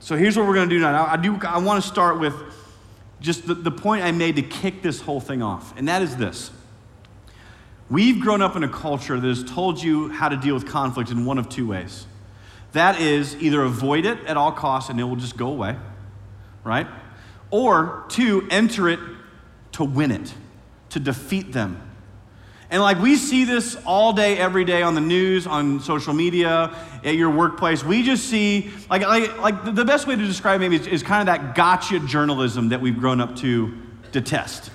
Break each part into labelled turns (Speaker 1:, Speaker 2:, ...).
Speaker 1: So here's what we're going to do now. I, do, I want to start with just the, the point I made to kick this whole thing off, and that is this. We've grown up in a culture that has told you how to deal with conflict in one of two ways. That is either avoid it at all costs and it will just go away, right? Or two, enter it to win it, to defeat them. And like we see this all day, every day on the news, on social media, at your workplace. We just see, like, like, like the best way to describe maybe is, is kind of that gotcha journalism that we've grown up to detest,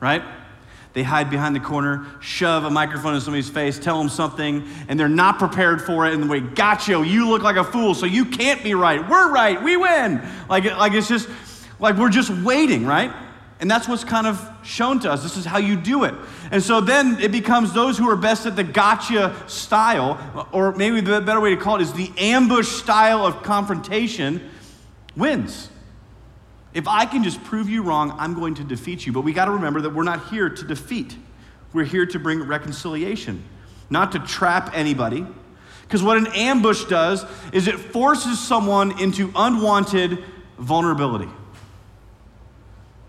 Speaker 1: right? They hide behind the corner, shove a microphone in somebody's face, tell them something, and they're not prepared for it. And the way, gotcha, you look like a fool, so you can't be right. We're right, we win. Like, like it's just, like we're just waiting, right? And that's what's kind of shown to us. This is how you do it. And so then it becomes those who are best at the gotcha style, or maybe the better way to call it is the ambush style of confrontation, wins. If I can just prove you wrong, I'm going to defeat you. But we got to remember that we're not here to defeat, we're here to bring reconciliation, not to trap anybody. Because what an ambush does is it forces someone into unwanted vulnerability.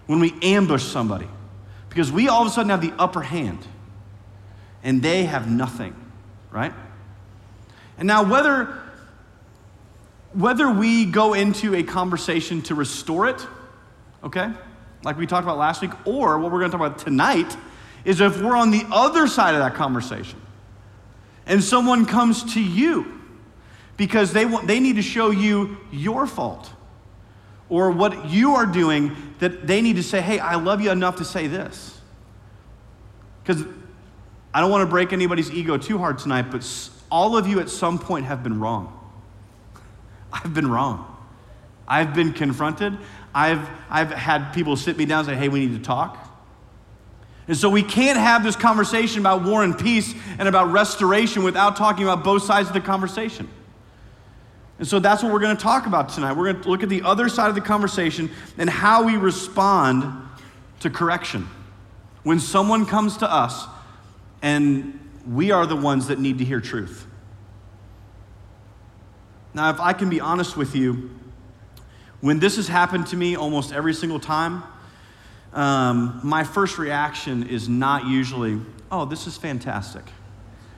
Speaker 1: When we ambush somebody, because we all of a sudden have the upper hand and they have nothing, right? And now, whether whether we go into a conversation to restore it okay? Like we talked about last week, or what we're going to talk about tonight is if we're on the other side of that conversation and someone comes to you because they, want, they need to show you your fault or what you are doing that they need to say, hey, I love you enough to say this. Because I don't want to break anybody's ego too hard tonight, but all of you at some point have been wrong. I've been wrong. I've been confronted. I've, I've had people sit me down and say, hey, we need to talk. And so we can't have this conversation about war and peace and about restoration without talking about both sides of the conversation. And so that's what we're going to talk about tonight. We're going to look at the other side of the conversation and how we respond to correction. When someone comes to us and we are the ones that need to hear truth. Now, if I can be honest with you, when this has happened to me almost every single time, um, my first reaction is not usually, oh, this is fantastic.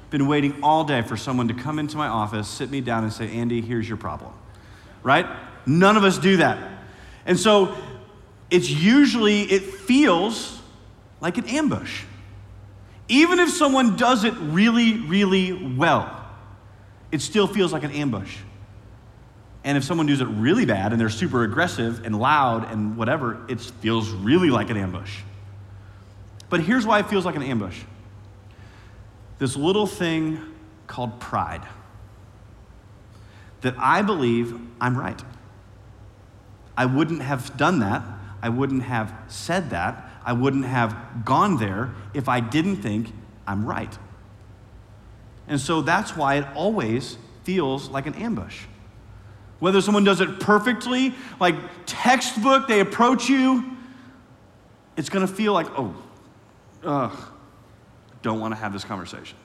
Speaker 1: Been waiting all day for someone to come into my office, sit me down, and say, Andy, here's your problem. Right? None of us do that. And so it's usually, it feels like an ambush. Even if someone does it really, really well, it still feels like an ambush. And if someone does it really bad and they're super aggressive and loud and whatever, it feels really like an ambush. But here's why it feels like an ambush this little thing called pride. That I believe I'm right. I wouldn't have done that. I wouldn't have said that. I wouldn't have gone there if I didn't think I'm right. And so that's why it always feels like an ambush. Whether someone does it perfectly, like textbook, they approach you, it's to feel like, oh, ugh, don't want to have this conversation.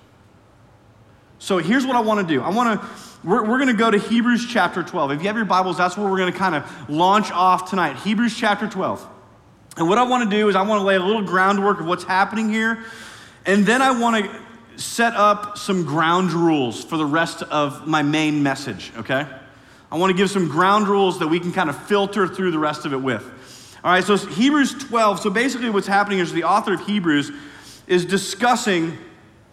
Speaker 1: So here's what I want to do. I want to, we're, we're going to go to Hebrews chapter 12. If you have your Bibles, that's where we're going to kind of launch off tonight. Hebrews chapter 12. And what I want to do is I want to lay a little groundwork of what's happening here. And then I want to set up some ground rules for the rest of my main message, okay? I want to give some ground rules that we can kind of filter through the rest of it with. All right, so Hebrews 12. So basically, what's happening is the author of Hebrews is discussing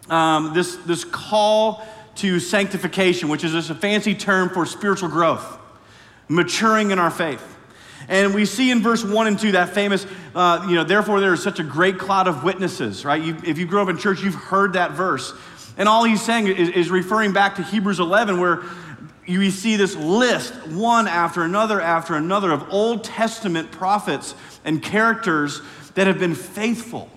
Speaker 1: um, this, this call to sanctification, which is just a fancy term for spiritual growth, maturing in our faith. And we see in verse 1 and 2 that famous, uh, you know, therefore there is such a great cloud of witnesses, right? You, if you grew up in church, you've heard that verse. And all he's saying is, is referring back to Hebrews 11, where you see this list, one after another after another, of Old Testament prophets and characters that have been faithful.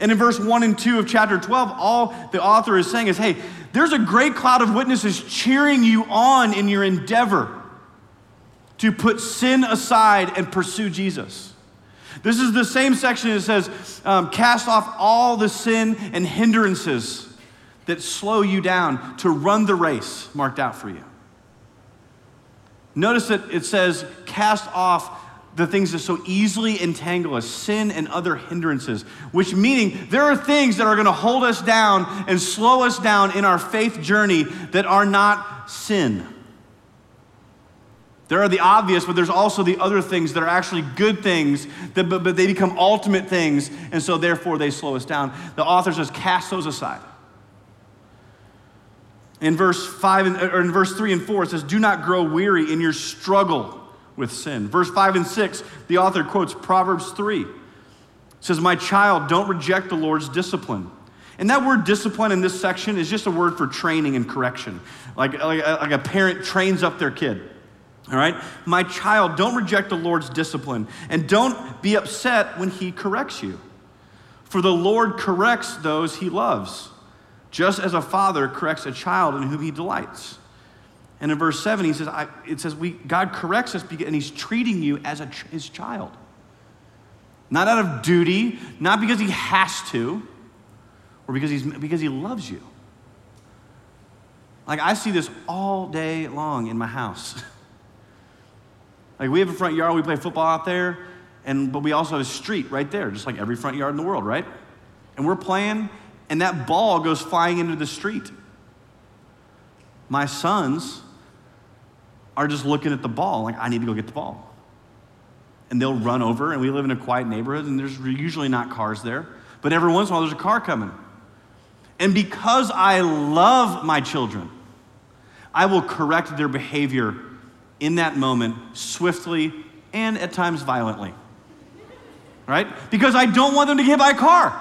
Speaker 1: And in verse 1 and 2 of chapter 12, all the author is saying is hey, there's a great cloud of witnesses cheering you on in your endeavor to put sin aside and pursue Jesus. This is the same section that says, um, cast off all the sin and hindrances that slow you down to run the race marked out for you. Notice that it says, cast off the things that so easily entangle us, sin and other hindrances, which meaning there are things that are going to hold us down and slow us down in our faith journey that are not sin. There are the obvious, but there's also the other things that are actually good things, that, but, but they become ultimate things, and so therefore they slow us down. The author says, cast those aside. In verse 5 and, or in verse 3 and 4, it says, Do not grow weary in your struggle with sin. Verse 5 and 6, the author quotes Proverbs 3. It says, My child, don't reject the Lord's discipline. And that word discipline in this section is just a word for training and correction, like, like, like a parent trains up their kid. All right? My child, don't reject the Lord's discipline and don't be upset when he corrects you. For the Lord corrects those he loves, just as a father corrects a child in whom he delights. And in verse 7, he says, I, it says, we, God corrects us and he's treating you as a, his child. Not out of duty, not because he has to, or because, he's, because he loves you. Like, I see this all day long in my house. like, we have a front yard, we play football out there, and, but we also have a street right there, just like every front yard in the world, right? And we're playing, and that ball goes flying into the street. My sons are just looking at the ball, like, I need to go get the ball. And they'll run over, and we live in a quiet neighborhood, and there's usually not cars there. But every once in a while, there's a car coming. And because I love my children, I will correct their behavior in that moment swiftly and at times violently. Right? Because I don't want them to get by a car.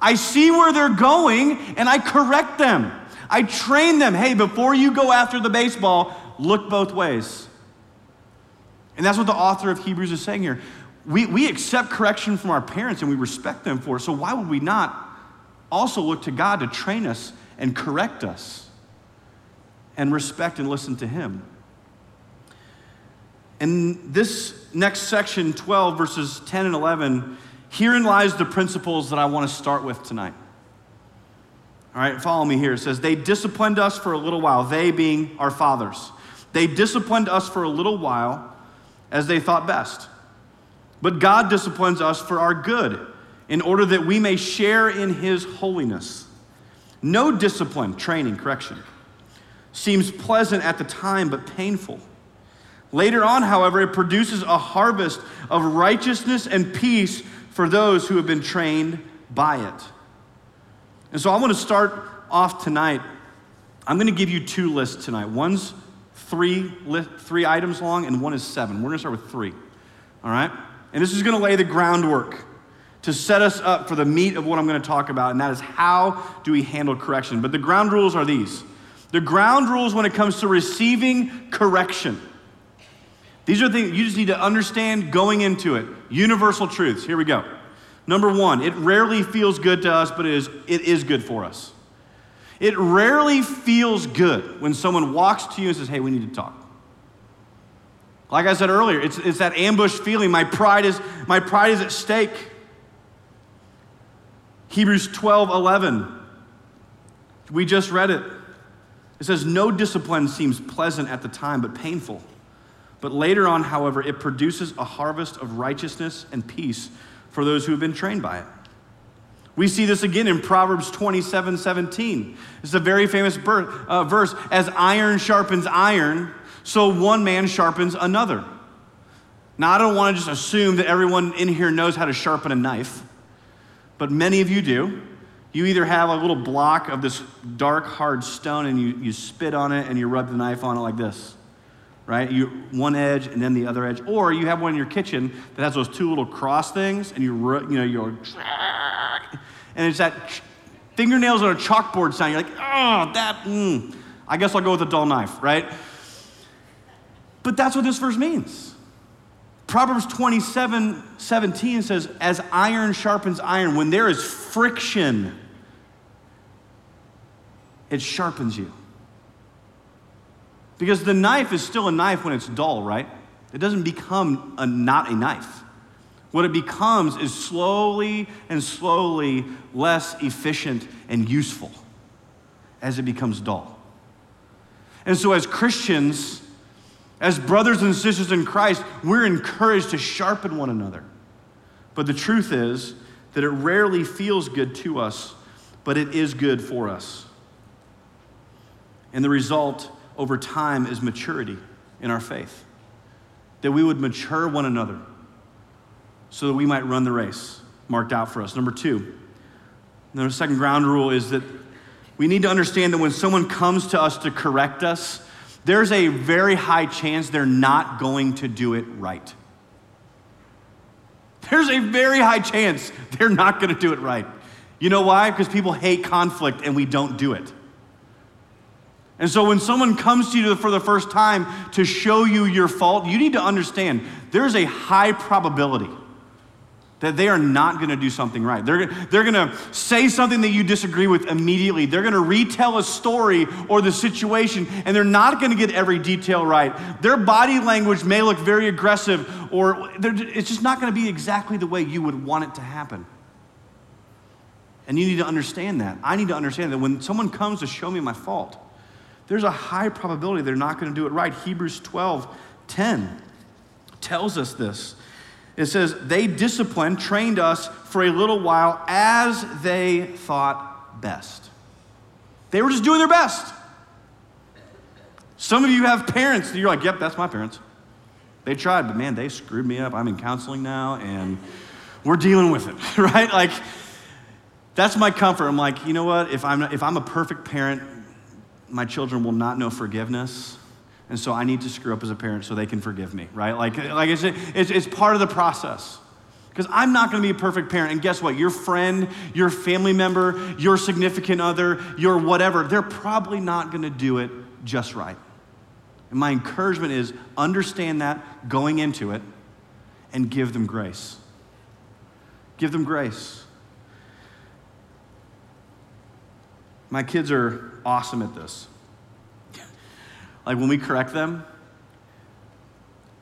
Speaker 1: I see where they're going and I correct them. I train them hey, before you go after the baseball, look both ways. And that's what the author of Hebrews is saying here. We, we accept correction from our parents and we respect them for it. So why would we not also look to God to train us and correct us and respect and listen to Him? And this next section, 12, verses 10 and 11, herein lies the principles that I want to start with tonight. All right, follow me here. It says, They disciplined us for a little while, they being our fathers. They disciplined us for a little while as they thought best. But God disciplines us for our good, in order that we may share in His holiness. No discipline, training, correction, seems pleasant at the time, but painful. Later on, however, it produces a harvest of righteousness and peace for those who have been trained by it. And so I want to start off tonight. I'm going to give you two lists tonight. One's three, three items long, and one is seven. We're going to start with three. All right? And this is going to lay the groundwork to set us up for the meat of what I'm going to talk about, and that is how do we handle correction. But the ground rules are these the ground rules when it comes to receiving correction. These are things you just need to understand going into it. Universal truths. Here we go. Number one, it rarely feels good to us, but it is, it is good for us. It rarely feels good when someone walks to you and says, Hey, we need to talk. Like I said earlier, it's, it's that ambush feeling. My pride, is, my pride is at stake. Hebrews 12 11. We just read it. It says, No discipline seems pleasant at the time, but painful. But later on, however, it produces a harvest of righteousness and peace for those who have been trained by it. We see this again in Proverbs 27 17. It's a very famous uh, verse. As iron sharpens iron, so one man sharpens another. Now, I don't want to just assume that everyone in here knows how to sharpen a knife, but many of you do. You either have a little block of this dark, hard stone and you, you spit on it and you rub the knife on it like this right? You one edge and then the other edge, or you have one in your kitchen that has those two little cross things, and you you know you're and it's that fingernails on a chalkboard sound. You're like, oh, that. Mm. I guess I'll go with a dull knife, right? But that's what this verse means. Proverbs 27 17 says, As iron sharpens iron, when there is friction, it sharpens you. Because the knife is still a knife when it's dull, right? It doesn't become a, not a knife. What it becomes is slowly and slowly less efficient and useful as it becomes dull. And so, as Christians, As brothers and sisters in Christ, we're encouraged to sharpen one another. But the truth is that it rarely feels good to us, but it is good for us. And the result over time is maturity in our faith. That we would mature one another so that we might run the race marked out for us. Number two, the second ground rule is that we need to understand that when someone comes to us to correct us, there's a very high chance they're not going to do it right. There's a very high chance they're not going to do it right. You know why? Because people hate conflict and we don't do it. And so when someone comes to you for the first time to show you your fault, you need to understand there's a high probability that they are not going to do something right. They're, they're going to say something that you disagree with immediately. They're going to retell a story or the situation, and they're not going to get every detail right. Their body language may look very aggressive, or it's just not going to be exactly the way you would want it to happen. And you need to understand that. I need to understand that when someone comes to show me my fault, there's a high probability they're not going to do it right. Hebrews 12 10 tells us this. It says, They disciplined, trained us for a little while as they thought best. They were just doing their best. Some of you have parents that you're like, Yep, that's my parents. They tried, but man, they screwed me up. I'm in counseling now and we're dealing with it, right? Like, that's my comfort. I'm like, you know what? If I'm, if I'm a perfect parent, my children will not know forgiveness and so I need to screw up as a parent so they can forgive me, right? Like, like I said, it's, it's part of the process. Because I'm not going to be a perfect parent. And guess what? Your friend, your family member, your significant other, your whatever, they're probably not going to do it just right. And my encouragement is understand that going into it and give them grace. Give them grace. My kids are awesome at this. Like when we correct them,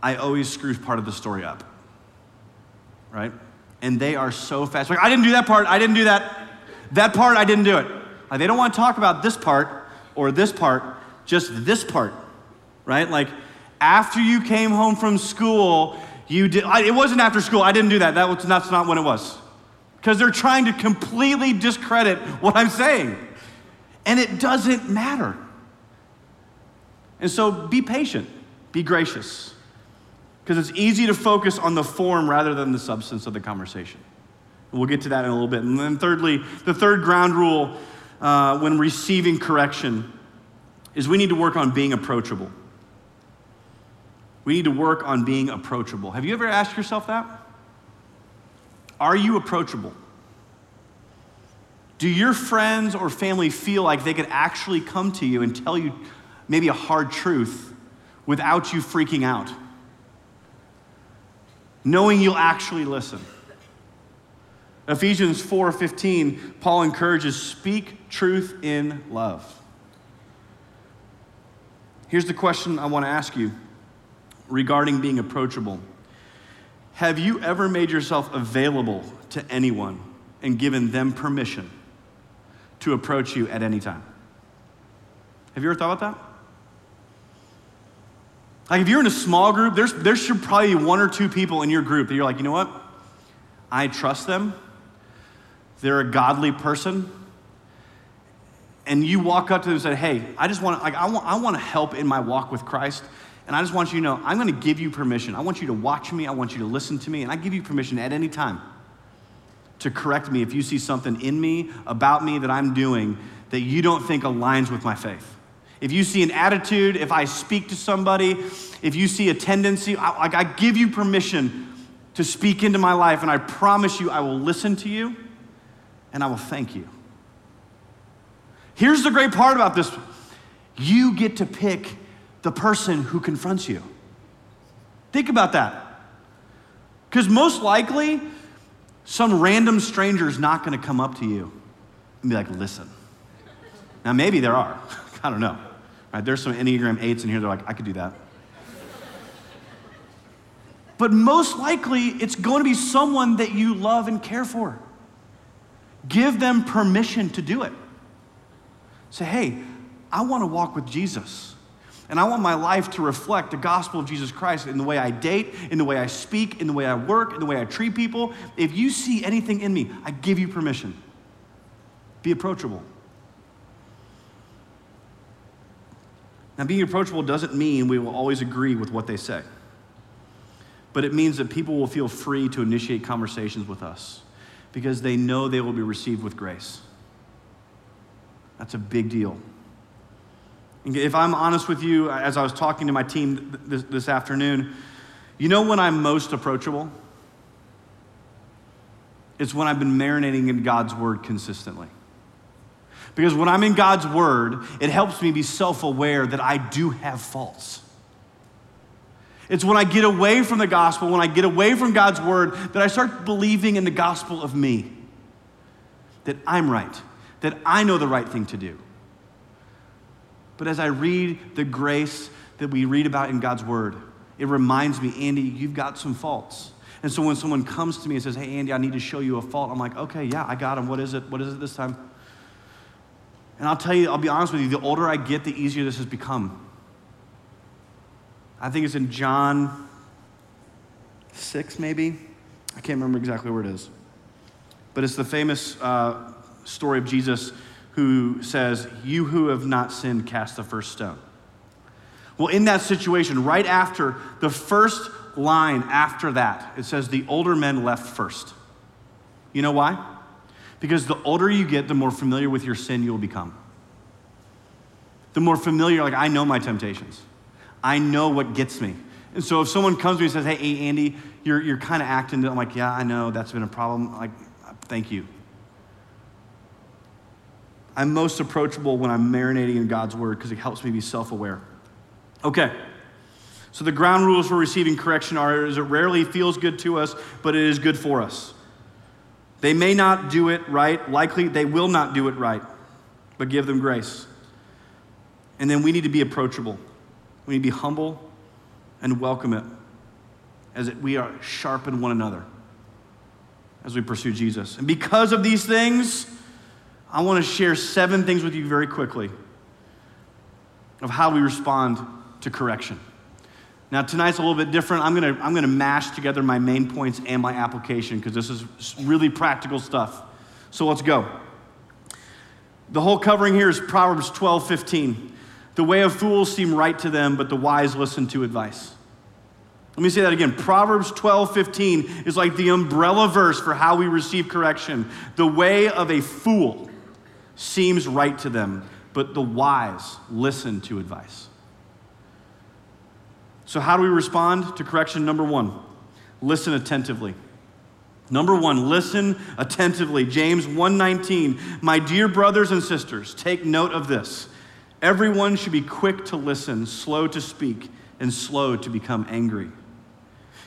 Speaker 1: I always screw part of the story up. Right? And they are so fast. Like, I didn't do that part. I didn't do that. That part, I didn't do it. Like, they don't want to talk about this part or this part, just this part. Right? Like, after you came home from school, you did. I, it wasn't after school. I didn't do that. that was, that's not when it was. Because they're trying to completely discredit what I'm saying. And it doesn't matter. And so be patient, be gracious, because it's easy to focus on the form rather than the substance of the conversation. And we'll get to that in a little bit. And then, thirdly, the third ground rule uh, when receiving correction is we need to work on being approachable. We need to work on being approachable. Have you ever asked yourself that? Are you approachable? Do your friends or family feel like they could actually come to you and tell you maybe a hard truth without you freaking out. Knowing you'll actually listen. Ephesians 4:15, Paul encourages speak truth in love. Here's the question I want to ask you regarding being approachable. Have you ever made yourself available to anyone and given them permission to approach you at any time? Have you ever thought about that? Like if you're in a small group, there's, there should probably be one or two people in your group that you're like, you know what? I trust them. They're a godly person. And you walk up to them and say, hey, I just want like, I want, I want to help in my walk with Christ. And I just want you to know, I'm going to give you permission. I want you to watch me. I want you to listen to me. And I give you permission at any time to correct me if you see something in me, about me that I'm doing that you don't think aligns with my faith if you see an attitude, if I speak to somebody, if you see a tendency, I, like I give you permission to speak into my life, and I promise you I will listen to you and I will thank you. Here's the great part about this you get to pick the person who confronts you. Think about that. Because most likely, some random stranger is not going to come up to you and be like, listen. Now, maybe there are. I don't know. Right, there's some Enneagram 8s in here, they're like, I could do that. But most likely, it's going to be someone that you love and care for. Give them permission to do it. Say, hey, I want to walk with Jesus. And I want my life to reflect the gospel of Jesus Christ in the way I date, in the way I speak, in the way I work, in the way I treat people. If you see anything in me, I give you permission. Be approachable. Now, being approachable doesn't mean we will always agree with what they say, but it means that people will feel free to initiate conversations with us because they know they will be received with grace. That's a big deal. If I'm honest with you, as I was talking to my team this, this afternoon, you know when I'm most approachable? It's when I've been marinating in God's word consistently. Because when I'm in God's word, it helps me be self aware that I do have faults. It's when I get away from the gospel, when I get away from God's word, that I start believing in the gospel of me. That I'm right, that I know the right thing to do. But as I read the grace that we read about in God's word, it reminds me, Andy, you've got some faults. And so when someone comes to me and says, Hey, Andy, I need to show you a fault, I'm like, Okay, yeah, I got him. What is it? What is it this time? And I'll tell you, I'll be honest with you, the older I get, the easier this has become. I think it's in John 6, maybe. I can't remember exactly where it is. But it's the famous uh, story of Jesus who says, You who have not sinned, cast the first stone. Well, in that situation, right after the first line after that, it says, The older men left first. You know why? Because the older you get, the more familiar with your sin you'll become. The more familiar, like, I know my temptations, I know what gets me. And so if someone comes to me and says, Hey, Andy, you're, you're kind of acting, I'm like, Yeah, I know that's been a problem. Like, thank you. I'm most approachable when I'm marinating in God's word because it helps me be self aware. Okay, so the ground rules for receiving correction are is it rarely feels good to us, but it is good for us. They may not do it right, likely they will not do it right, but give them grace. And then we need to be approachable. We need to be humble and welcome it as it, we are sharpen one another as we pursue Jesus. And because of these things, I want to share seven things with you very quickly of how we respond to correction. Now, tonight's a little bit different. I'm going to, I'm to mash together my main points and my application because this is really practical stuff. So let's go. The whole covering here is Proverbs 12 15. The way of fools seem right to them, but the wise listen to advice. Let me say that again. Proverbs 12, 15 is like the umbrella verse for how we receive correction. The way of a fool seems right to them, but the wise listen to advice. So, how do we respond to correction? Number one, listen attentively. Number one, listen attentively. James 1:19. My dear brothers and sisters, take note of this. Everyone should be quick to listen, slow to speak, and slow to become angry.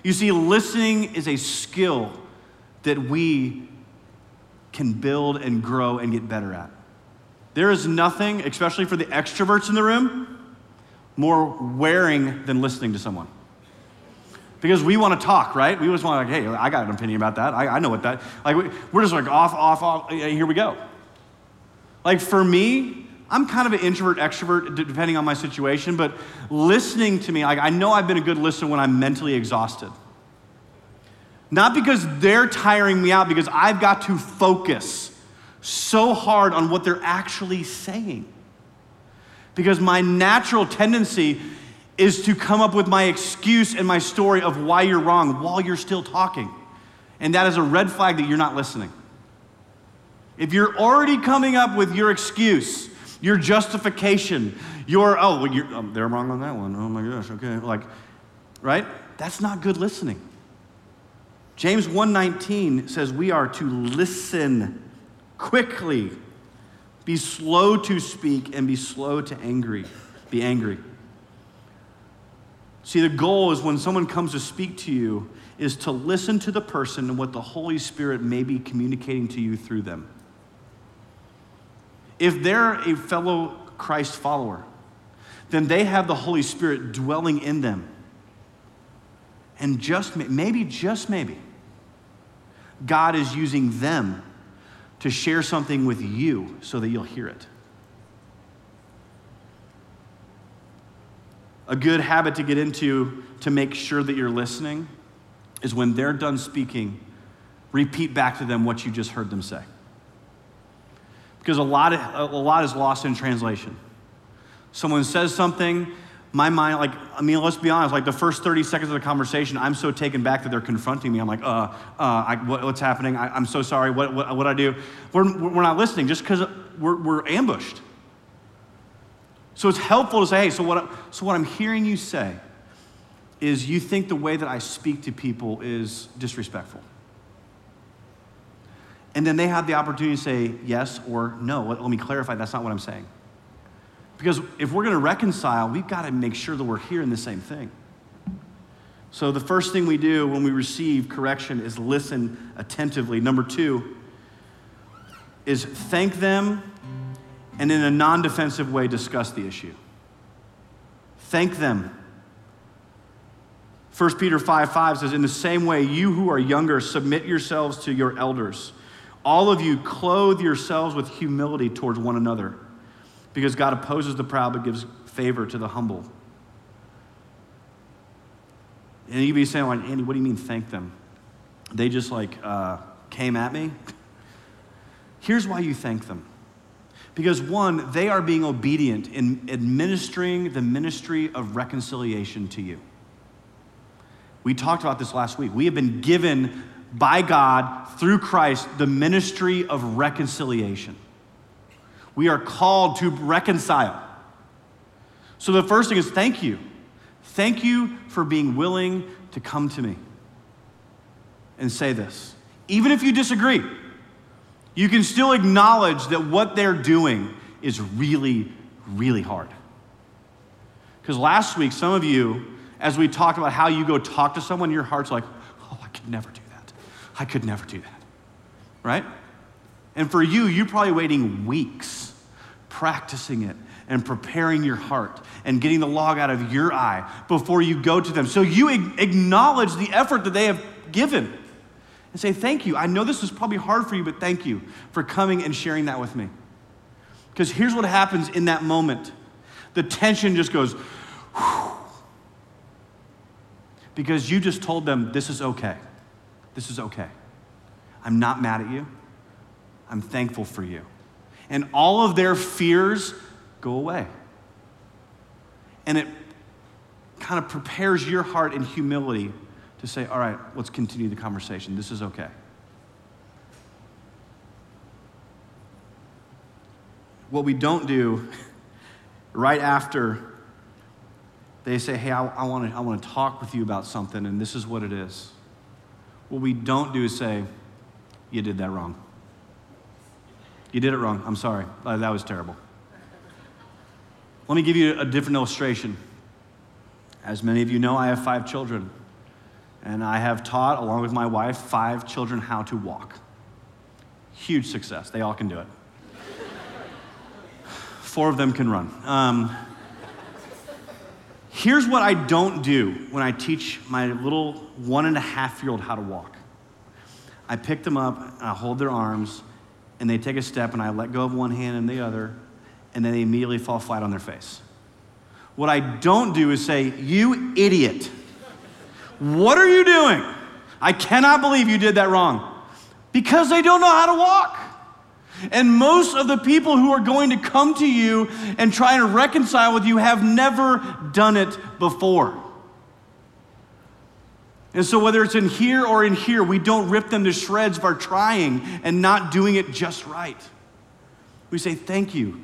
Speaker 1: You see, listening is a skill that we can build and grow and get better at. There is nothing, especially for the extroverts in the room, more wearing than listening to someone. Because we want to talk, right? We just want to, like, hey, I got an opinion about that. I, I know what that, like, we're just like off, off, off, here we go. Like, for me, I'm kind of an introvert, extrovert, depending on my situation, but listening to me, like, I know I've been a good listener when I'm mentally exhausted. Not because they're tiring me out, because I've got to focus so hard on what they're actually saying. Because my natural tendency is to come up with my excuse and my story of why you're wrong while you're still talking. And that is a red flag that you're not listening. If you're already coming up with your excuse, your justification, your, oh, well, you're, oh, um, they're wrong on that one. Oh my gosh, okay. Like, right? That's not good listening. James 1:19 says we are to listen quickly. Be slow to speak and be slow to angry. Be angry. See, the goal is when someone comes to speak to you, is to listen to the person and what the Holy Spirit may be communicating to you through them. If they're a fellow Christ follower, then they have the Holy Spirit dwelling in them. And just maybe, just maybe, God is using them to share something with you so that you'll hear it. A good habit to get into to make sure that you're listening is when they're done speaking, repeat back to them what you just heard them say. Because a lot, of, a lot is lost in translation. Someone says something, my mind, like, I mean, let's be honest, like the first 30 seconds of the conversation, I'm so taken back that they're confronting me. I'm like, uh, uh, I, what, what's happening? I, am so sorry. What, what, what I do? We're, we're not listening just because we're, we're ambushed. So it's helpful to say, hey, so what, so what I'm hearing you say is you think the way that I speak to people is disrespectful. And then they have the opportunity to say yes or no. Let, let me clarify, that's not what I'm saying. Because if we're going to reconcile, we've got to make sure that we're hearing the same thing. So the first thing we do when we receive correction is listen attentively. Number two is thank them and in a non defensive way discuss the issue. Thank them. 1 Peter 5 5 says, In the same way, you who are younger, submit yourselves to your elders. All of you clothe yourselves with humility towards one another because God opposes the proud but gives favor to the humble. And you'd be saying, like, Andy, what do you mean thank them? They just like uh, came at me? Here's why you thank them. Because one, they are being obedient in administering the ministry of reconciliation to you. We talked about this last week. We have been given by God through Christ the ministry of reconciliation. We are called to reconcile. So the first thing is thank you. Thank you for being willing to come to me and say this. Even if you disagree, you can still acknowledge that what they're doing is really, really hard. Because last week, some of you, as we talked about how you go talk to someone, your heart's like, oh, I could never do that. I could never do that. Right? And for you, you're probably waiting weeks practicing it and preparing your heart and getting the log out of your eye before you go to them. So you acknowledge the effort that they have given and say, Thank you. I know this is probably hard for you, but thank you for coming and sharing that with me. Because here's what happens in that moment the tension just goes, Whew. because you just told them, This is okay. This is okay. I'm not mad at you. I'm thankful for you. And all of their fears go away. And it kind of prepares your heart in humility to say, all right, let's continue the conversation. This is okay. What we don't do right after they say, hey, I, I want to I wanna talk with you about something, and this is what it is. What we don't do is say, you did that wrong. You did it wrong. I'm sorry. Uh, that was terrible. Let me give you a different illustration. As many of you know, I have five children. And I have taught, along with my wife, five children how to walk. Huge success. They all can do it. Four of them can run. Um, here's what I don't do when I teach my little one and a half year old how to walk I pick them up, and I hold their arms, and they take a step, and I let go of one hand and the other, and then they immediately fall flat on their face. What I don't do is say, You idiot. What are you doing? I cannot believe you did that wrong. Because they don't know how to walk. And most of the people who are going to come to you and try and reconcile with you have never done it before. And so, whether it's in here or in here, we don't rip them to shreds by trying and not doing it just right. We say, Thank you.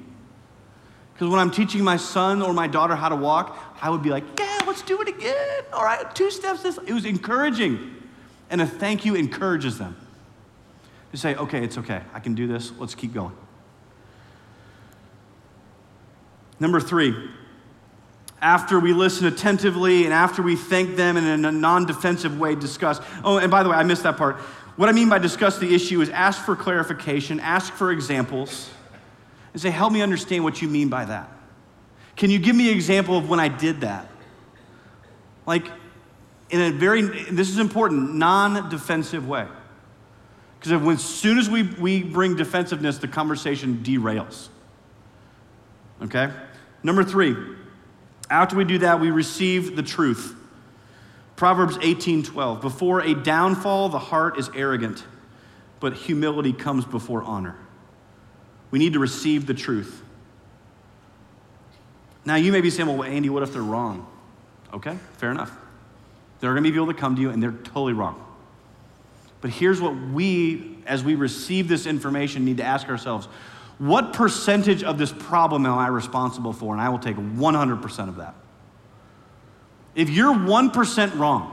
Speaker 1: Because when I'm teaching my son or my daughter how to walk, I would be like, Yeah, let's do it again. All right, two steps. This. It was encouraging. And a thank you encourages them to say, Okay, it's okay. I can do this. Let's keep going. Number three, after we listen attentively and after we thank them and in a non defensive way discuss. Oh, and by the way, I missed that part. What I mean by discuss the issue is ask for clarification, ask for examples, and say, help me understand what you mean by that. Can you give me an example of when I did that? Like, in a very, this is important, non defensive way. Because as soon as we, we bring defensiveness, the conversation derails. Okay? Number three, After we do that, we receive the truth. Proverbs 18:12. Before a downfall, the heart is arrogant, but humility comes before honor. We need to receive the truth. Now, you may be saying, well, Andy, what if they're wrong? Okay, fair enough. There are going to be people that come to you and they're totally wrong. But here's what we, as we receive this information, need to ask ourselves what percentage of this problem am I responsible for? And I will take 100% of that. If you're 1% wrong,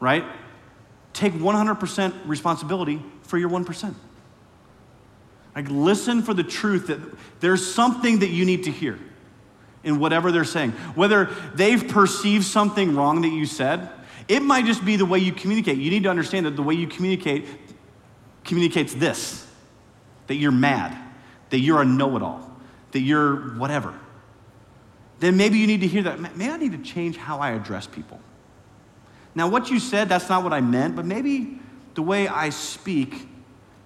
Speaker 1: right, take 100% responsibility for your 1%. Like, listen for the truth that there's something that you need to hear in whatever they're saying. Whether they've perceived something wrong that you said, it might just be the way you communicate. You need to understand that the way you communicate communicates this that you're mad, that you're a know it all, that you're whatever. Then maybe you need to hear that. May I need to change how I address people. Now, what you said, that's not what I meant, but maybe the way I speak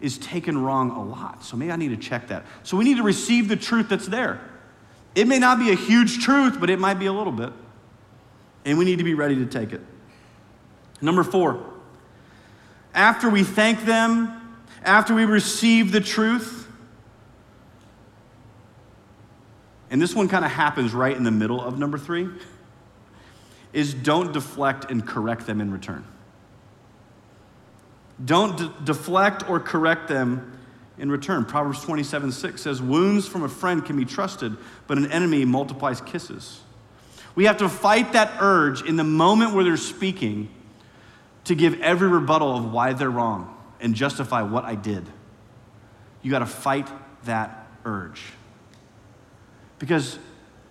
Speaker 1: is taken wrong a lot. So maybe I need to check that. So we need to receive the truth that's there. It may not be a huge truth, but it might be a little bit. And we need to be ready to take it. Number four, after we thank them, after we receive the truth, and this one kind of happens right in the middle of number three, is don't deflect and correct them in return. Don't de- deflect or correct them in return. Proverbs 27 6 says, Wounds from a friend can be trusted, but an enemy multiplies kisses. We have to fight that urge in the moment where they're speaking to give every rebuttal of why they're wrong and justify what I did. You got to fight that urge. Because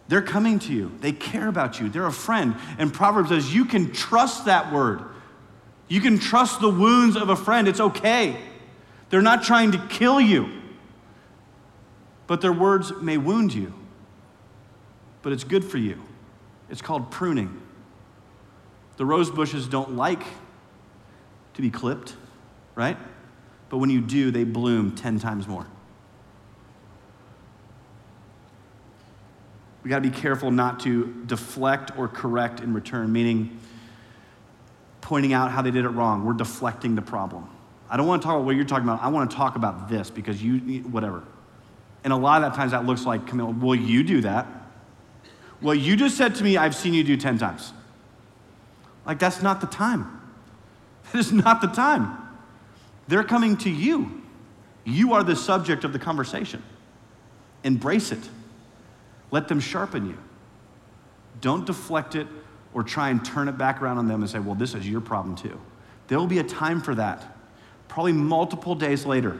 Speaker 1: they're coming to you, they care about you, they're a friend. And Proverbs says, You can trust that word. You can trust the wounds of a friend. It's okay. They're not trying to kill you, but their words may wound you. But it's good for you. It's called pruning. The rose bushes don't like to be clipped, right? But when you do, they bloom 10 times more. We got to be careful not to deflect or correct in return, meaning pointing out how they did it wrong. We're deflecting the problem. I don't want to talk about what you're talking about. I want to talk about this because you, whatever. And a lot of that times that looks like, Camille, will you do that? Well, you just said to me, I've seen you do 10 times. Like, that's not the time. That is not the time. They're coming to you. You are the subject of the conversation. Embrace it. Let them sharpen you. Don't deflect it or try and turn it back around on them and say, well, this is your problem too. There will be a time for that probably multiple days later,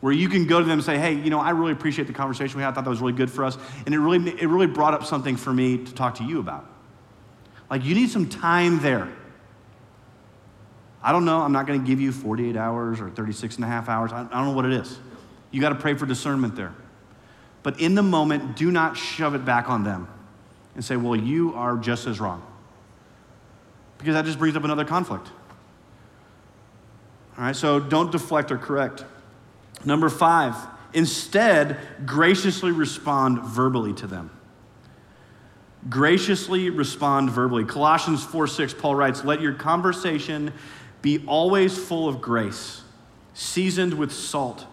Speaker 1: where you can go to them and say, hey, you know, I really appreciate the conversation we had. I thought that was really good for us. And it really, it really brought up something for me to talk to you about. Like, you need some time there. I don't know. I'm not going to give you 48 hours or 36 and a half hours. I, don't know what it is. You got to pray for discernment there. But in the moment, do not shove it back on them and say, well, you are just as wrong. Because that just brings up another conflict. All right, so don't deflect or correct. Number five, instead, graciously respond verbally to them. Graciously respond verbally. Colossians 4 6, Paul writes, Let your conversation be always full of grace, seasoned with salt,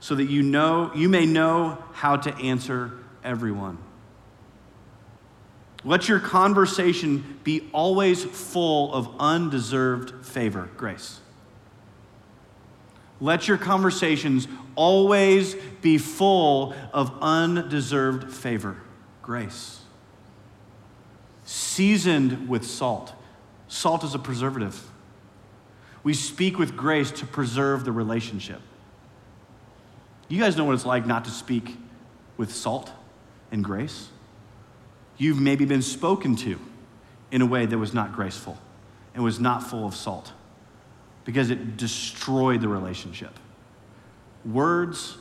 Speaker 1: so that you know you may know how to answer everyone. Let your conversation be always full of undeserved favor, grace. Let your conversations always be full of undeserved favor, grace. Seasoned with salt. Salt is a preservative. We speak with grace to preserve the relationship. You guys know what it's like not to speak with salt and grace? You've maybe been spoken to in a way that was not graceful and was not full of salt because it destroyed the relationship. Words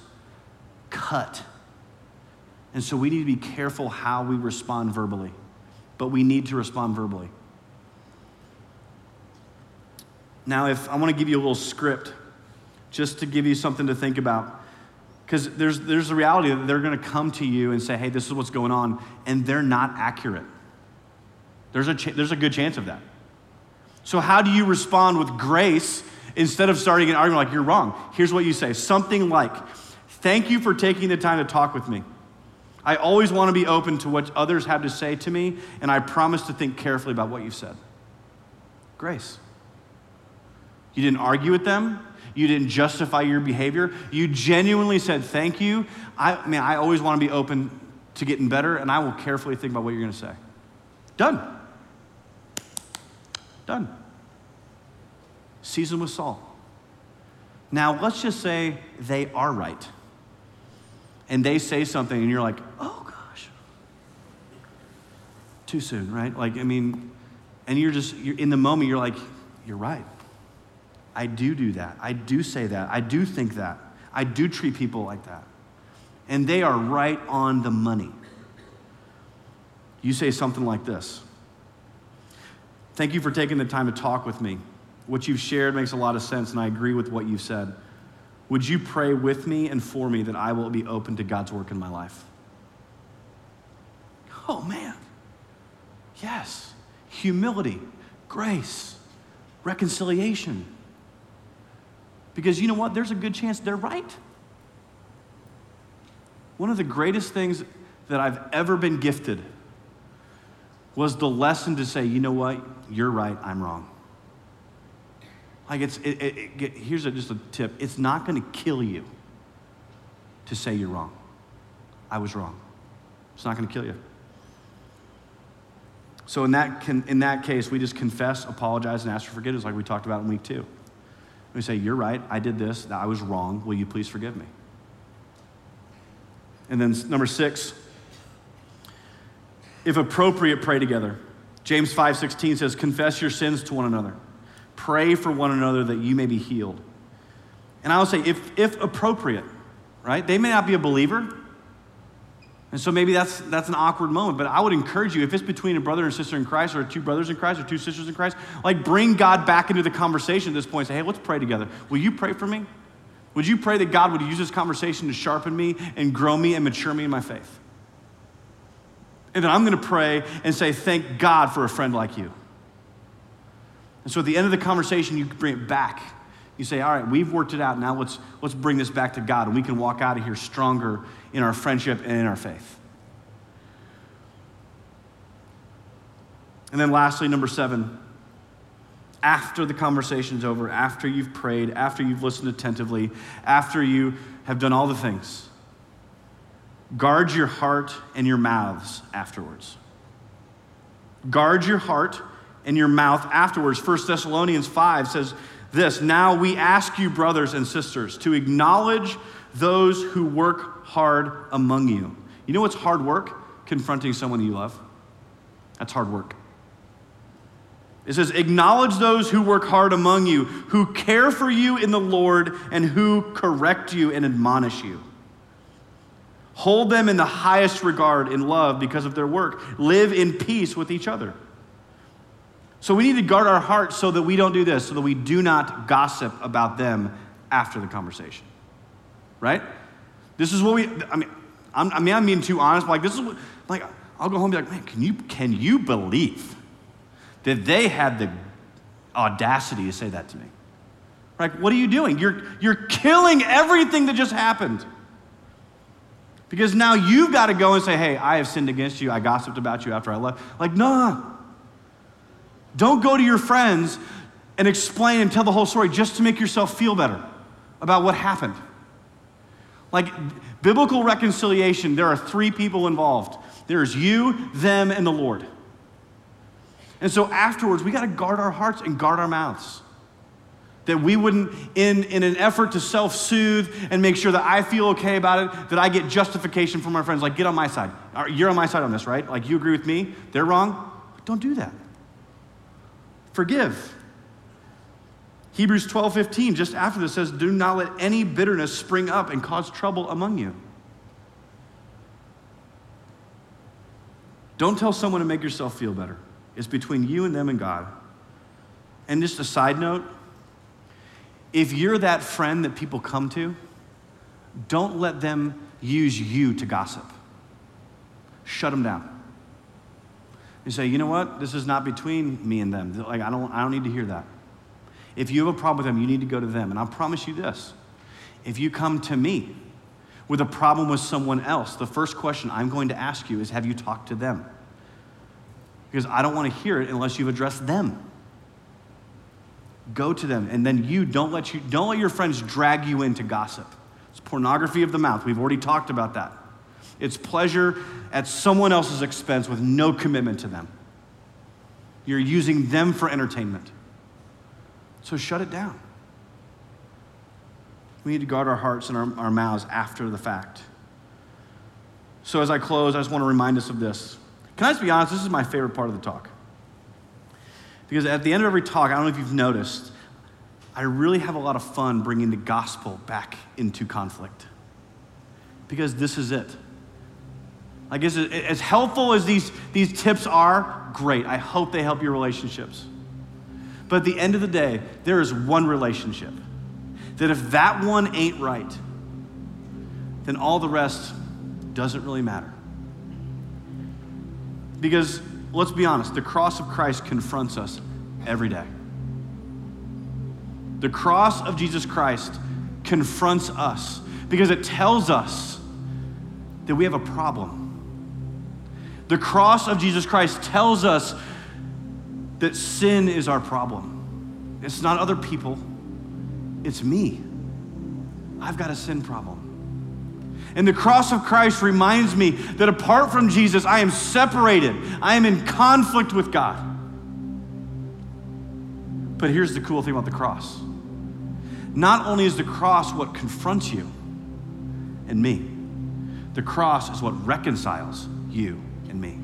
Speaker 1: cut. And so we need to be careful how we respond verbally, but we need to respond verbally. Now, if I want to give you a little script, just to give you something to think about. Because there's, there's a reality that they're going to come to you and say, hey, this is what's going on, and they're not accurate. There's a, ch- there's a good chance of that. So, how do you respond with grace instead of starting an argument like you're wrong? Here's what you say something like, Thank you for taking the time to talk with me. I always want to be open to what others have to say to me, and I promise to think carefully about what you've said. Grace. You didn't argue with them. You didn't justify your behavior. You genuinely said, Thank you. I mean, I always want to be open to getting better, and I will carefully think about what you're going to say. Done. Done. Season with salt. Now, let's just say they are right. And they say something, and you're like, oh gosh. Too soon, right? Like, I mean, and you're just, you're, in the moment, you're like, you're right. I do do that. I do say that. I do think that. I do treat people like that. And they are right on the money. You say something like this Thank you for taking the time to talk with me. What you've shared makes a lot of sense, and I agree with what you've said. Would you pray with me and for me that I will be open to God's work in my life? Oh, man. Yes. Humility, grace, reconciliation. Because you know what? There's a good chance they're right. One of the greatest things that I've ever been gifted was the lesson to say, you know what? You're right, I'm wrong. Like it's, it, it, it, here's a, just a tip it's not going to kill you to say you're wrong. I was wrong. It's not going to kill you. So in that, in that case, we just confess, apologize, and ask for forgiveness, like we talked about in week two. We say, You're right, I did this, I was wrong, will you please forgive me? And then number six, if appropriate, pray together. James 5:16 says, "Confess your sins to one another. Pray for one another that you may be healed." And I would say if if appropriate, right? They may not be a believer. And so maybe that's that's an awkward moment, but I would encourage you if it's between a brother and sister in Christ or two brothers in Christ or two sisters in Christ, like bring God back into the conversation at this point. Say, "Hey, let's pray together. Will you pray for me?" Would you pray that God would use this conversation to sharpen me and grow me and mature me in my faith? And then I'm going to pray and say, Thank God for a friend like you. And so at the end of the conversation, you bring it back. You say, All right, we've worked it out. Now let's, let's bring this back to God, and we can walk out of here stronger in our friendship and in our faith. And then lastly, number seven, after the conversation's over, after you've prayed, after you've listened attentively, after you have done all the things, Guard your heart and your mouths afterwards. Guard your heart and your mouth afterwards. 1 Thessalonians 5 says this Now we ask you, brothers and sisters, to acknowledge those who work hard among you. You know what's hard work? Confronting someone you love. That's hard work. It says, Acknowledge those who work hard among you, who care for you in the Lord, and who correct you and admonish you. Hold them in the highest regard in love because of their work. Live in peace with each other. So we need to guard our hearts so that we don't do this, so that we do not gossip about them after the conversation. Right? This is what we, I mean, I'm, I mean, I'm being too honest, but like, this is what, like, I'll go home and be like, man, can you, can you believe that they had the audacity to say that to me? Like, what are you doing? You're, you're killing everything that just happened. Because now you've got to go and say, hey, I have sinned against you. I gossiped about you after I left. Like, no. Don't go to your friends and explain and tell the whole story just to make yourself feel better about what happened. Like, biblical reconciliation, there are three people involved there's you, them, and the Lord. And so afterwards, we got to guard our hearts and guard our mouths that we wouldn't, in, in an effort to self soothe and make sure that I feel okay about it, that I get justification from my friends. Like, get on my side. You're on my side on this, right? Like, you agree with me? They're wrong? Don't do that. Forgive. Hebrews 12 15, just after this, says, Do not let any bitterness spring up and cause trouble among you. Don't tell someone to make yourself feel better. It's between you and them and God. And just a side note if you're that friend that people come to, don't let them use you to gossip. Shut them down. You say, you know what? This is not between me and them. Like, I don't, I don't need to hear that. If you have a problem with them, you need to go to them. And I'll promise you this if you come to me with a problem with someone else, the first question I'm going to ask you is Have you talked to them? Because I don't want to hear it unless you've addressed them. Go to them, and then you don't let you don't let your friends drag you into gossip. It's pornography of the mouth. We've already talked about that. It's pleasure at someone else's expense with no commitment to them. You're using them for entertainment. So shut it down. We need to guard our hearts and our, our mouths after the fact. So, as I close, I just want to remind us of this. Can I just be honest? This is my favorite part of the talk. Because at the end of every talk, I don't know if you've noticed, I really have a lot of fun bringing the gospel back into conflict. Because this is it. I guess as helpful as these, these tips are, great. I hope they help your relationships. But at the end of the day, there is one relationship that if that one ain't right, then all the rest doesn't really matter. Because let's be honest, the cross of Christ confronts us every day. The cross of Jesus Christ confronts us because it tells us that we have a problem. The cross of Jesus Christ tells us that sin is our problem. It's not other people, it's me. I've got a sin problem. And the cross of Christ reminds me that apart from Jesus, I am separated, I am in conflict with God. But here's the cool thing about the cross not only is the cross what confronts you and me, the cross is what reconciles you and me.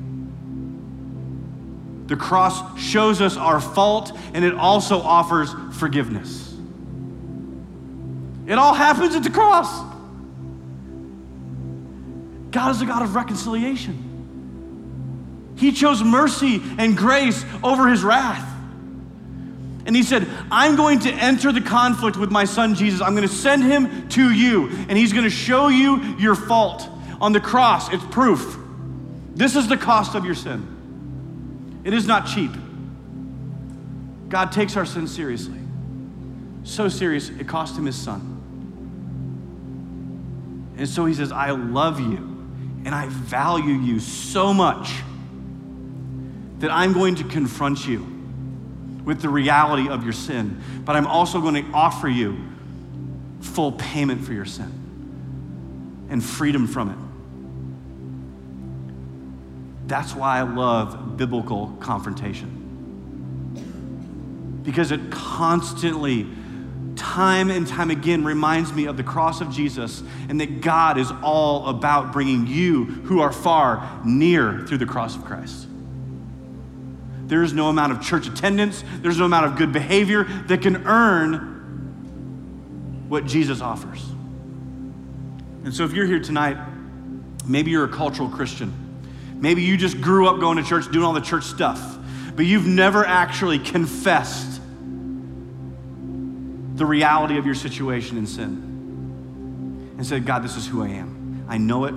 Speaker 1: The cross shows us our fault and it also offers forgiveness. It all happens at the cross. God is a God of reconciliation. He chose mercy and grace over his wrath. And he said, I'm going to enter the conflict with my son Jesus. I'm going to send him to you, and he's going to show you your fault. On the cross, it's proof. This is the cost of your sin. It is not cheap. God takes our sin seriously. So serious, it cost him his son. And so he says, I love you and I value you so much that I'm going to confront you with the reality of your sin, but I'm also going to offer you full payment for your sin and freedom from it. That's why I love biblical confrontation. Because it constantly, time and time again, reminds me of the cross of Jesus and that God is all about bringing you who are far near through the cross of Christ. There is no amount of church attendance, there's no amount of good behavior that can earn what Jesus offers. And so if you're here tonight, maybe you're a cultural Christian. Maybe you just grew up going to church, doing all the church stuff, but you've never actually confessed the reality of your situation in sin and said, God, this is who I am. I know it.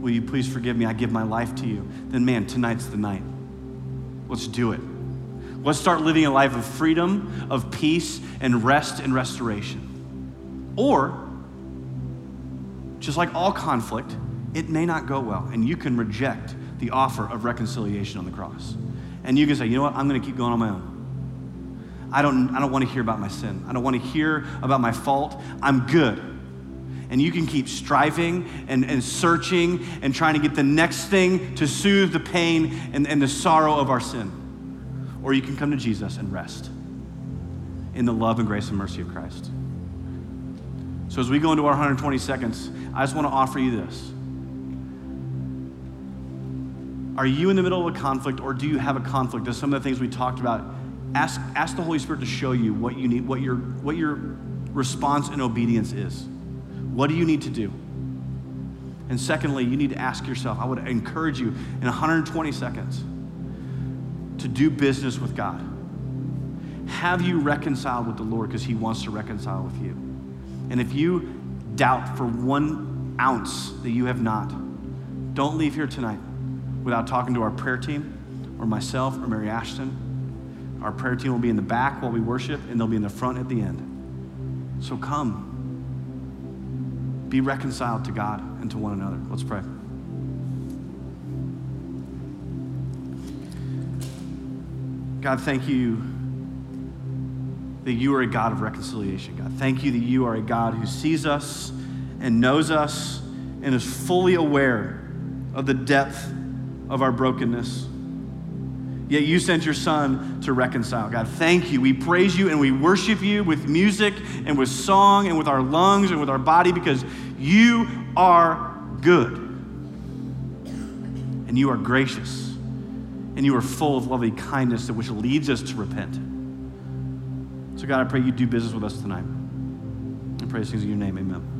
Speaker 1: Will you please forgive me? I give my life to you. Then, man, tonight's the night. Let's do it. Let's start living a life of freedom, of peace, and rest and restoration. Or, just like all conflict, it may not go well, and you can reject the offer of reconciliation on the cross. And you can say, you know what, I'm going to keep going on my own. I don't, I don't want to hear about my sin. I don't want to hear about my fault. I'm good. And you can keep striving and, and searching and trying to get the next thing to soothe the pain and, and the sorrow of our sin. Or you can come to Jesus and rest in the love and grace and mercy of Christ. So, as we go into our 120 seconds, I just want to offer you this. Are you in the middle of a conflict or do you have a conflict? As some of the things we talked about, ask, ask the Holy Spirit to show you what you need, what your, what your response and obedience is. What do you need to do? And secondly, you need to ask yourself, I would encourage you in 120 seconds to do business with God. Have you reconciled with the Lord because He wants to reconcile with you? And if you doubt for one ounce that you have not, don't leave here tonight without talking to our prayer team or myself or Mary Ashton. Our prayer team will be in the back while we worship, and they'll be in the front at the end. So come. Be reconciled to God and to one another. Let's pray. God, thank you that you are a God of reconciliation, God. Thank you that you are a God who sees us and knows us and is fully aware of the depth of our brokenness. Yet you sent your son to reconcile. God, thank you. We praise you and we worship you with music and with song and with our lungs and with our body because you are good. And you are gracious. And you are full of loving kindness, which leads us to repent. So, God, I pray you do business with us tonight. I pray things in your name. Amen.